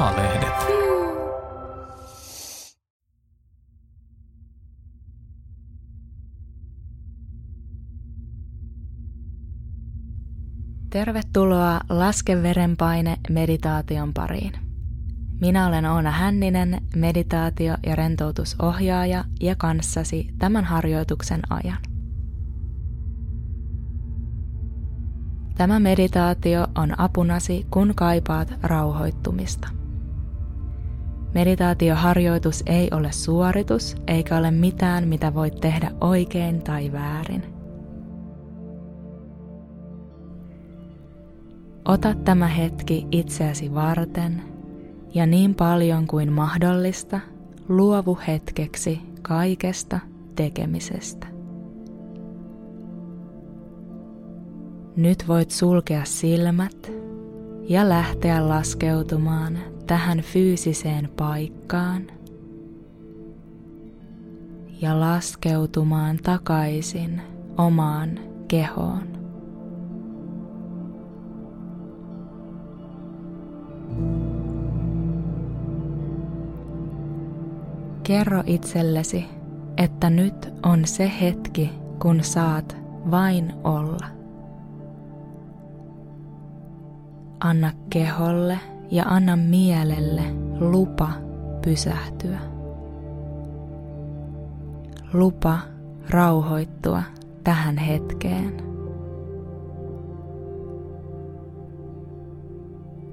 A-lehdet. Tervetuloa Laske verenpaine meditaation pariin. Minä olen Oona Hänninen, meditaatio- ja rentoutusohjaaja ja kanssasi tämän harjoituksen ajan. Tämä meditaatio on apunasi, kun kaipaat rauhoittumista. Meditaatioharjoitus ei ole suoritus eikä ole mitään, mitä voit tehdä oikein tai väärin. Ota tämä hetki itseäsi varten ja niin paljon kuin mahdollista luovu hetkeksi kaikesta tekemisestä. Nyt voit sulkea silmät ja lähteä laskeutumaan tähän fyysiseen paikkaan ja laskeutumaan takaisin omaan kehoon. Kerro itsellesi, että nyt on se hetki, kun saat vain olla. Anna keholle ja anna mielelle lupa pysähtyä. Lupa rauhoittua tähän hetkeen.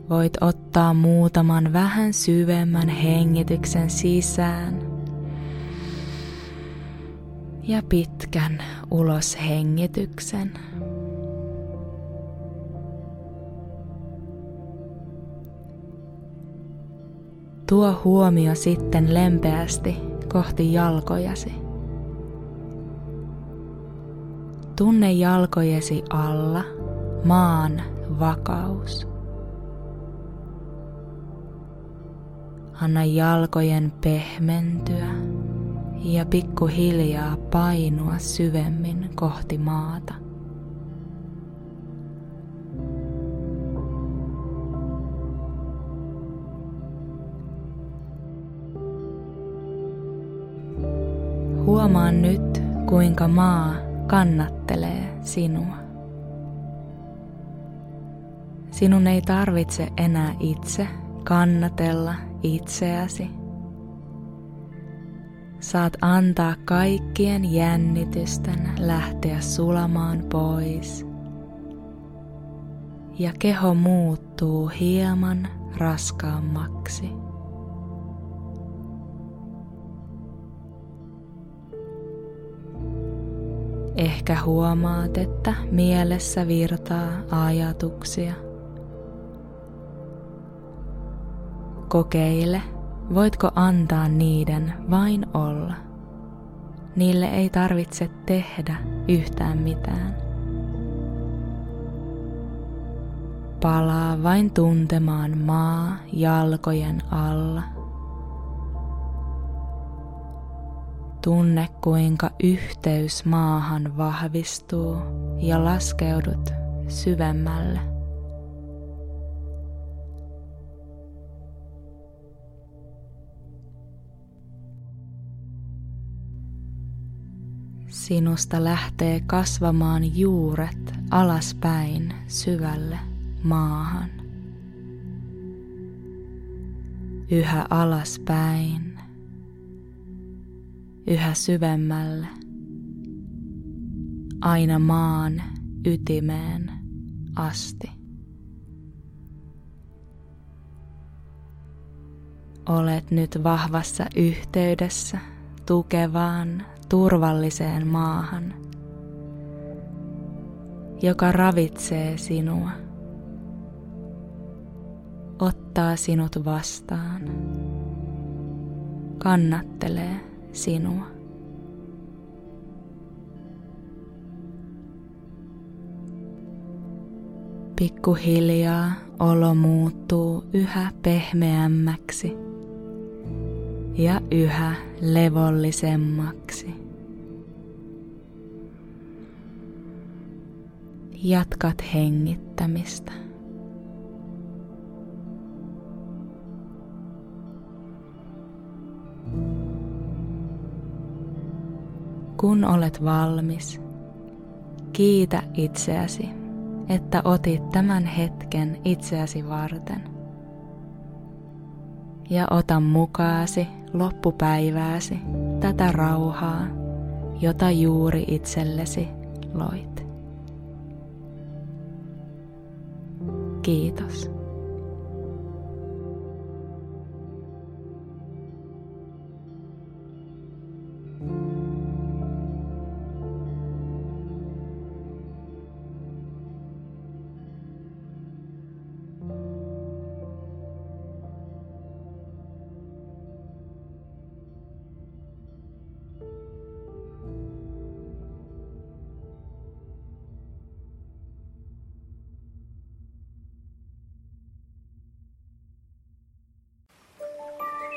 Voit ottaa muutaman vähän syvemmän hengityksen sisään ja pitkän ulos hengityksen. Tuo huomio sitten lempeästi kohti jalkojasi. Tunne jalkojesi alla maan vakaus. Anna jalkojen pehmentyä ja pikkuhiljaa painua syvemmin kohti maata. Huomaa nyt, kuinka maa kannattelee sinua. Sinun ei tarvitse enää itse kannatella itseäsi. Saat antaa kaikkien jännitysten lähteä sulamaan pois. Ja keho muuttuu hieman raskaammaksi. Ehkä huomaat, että mielessä virtaa ajatuksia. Kokeile, voitko antaa niiden vain olla. Niille ei tarvitse tehdä yhtään mitään. Palaa vain tuntemaan maa jalkojen alla – Tunne kuinka yhteys maahan vahvistuu ja laskeudut syvemmälle. Sinusta lähtee kasvamaan juuret alaspäin syvälle maahan. Yhä alaspäin yhä syvemmälle, aina maan ytimeen asti. Olet nyt vahvassa yhteydessä tukevaan, turvalliseen maahan, joka ravitsee sinua, ottaa sinut vastaan, kannattelee sinua. Pikkuhiljaa olo muuttuu yhä pehmeämmäksi ja yhä levollisemmaksi. Jatkat hengittämistä. Kun olet valmis, kiitä itseäsi, että otit tämän hetken itseäsi varten. Ja ota mukaasi loppupäivääsi tätä rauhaa, jota juuri itsellesi loit. Kiitos.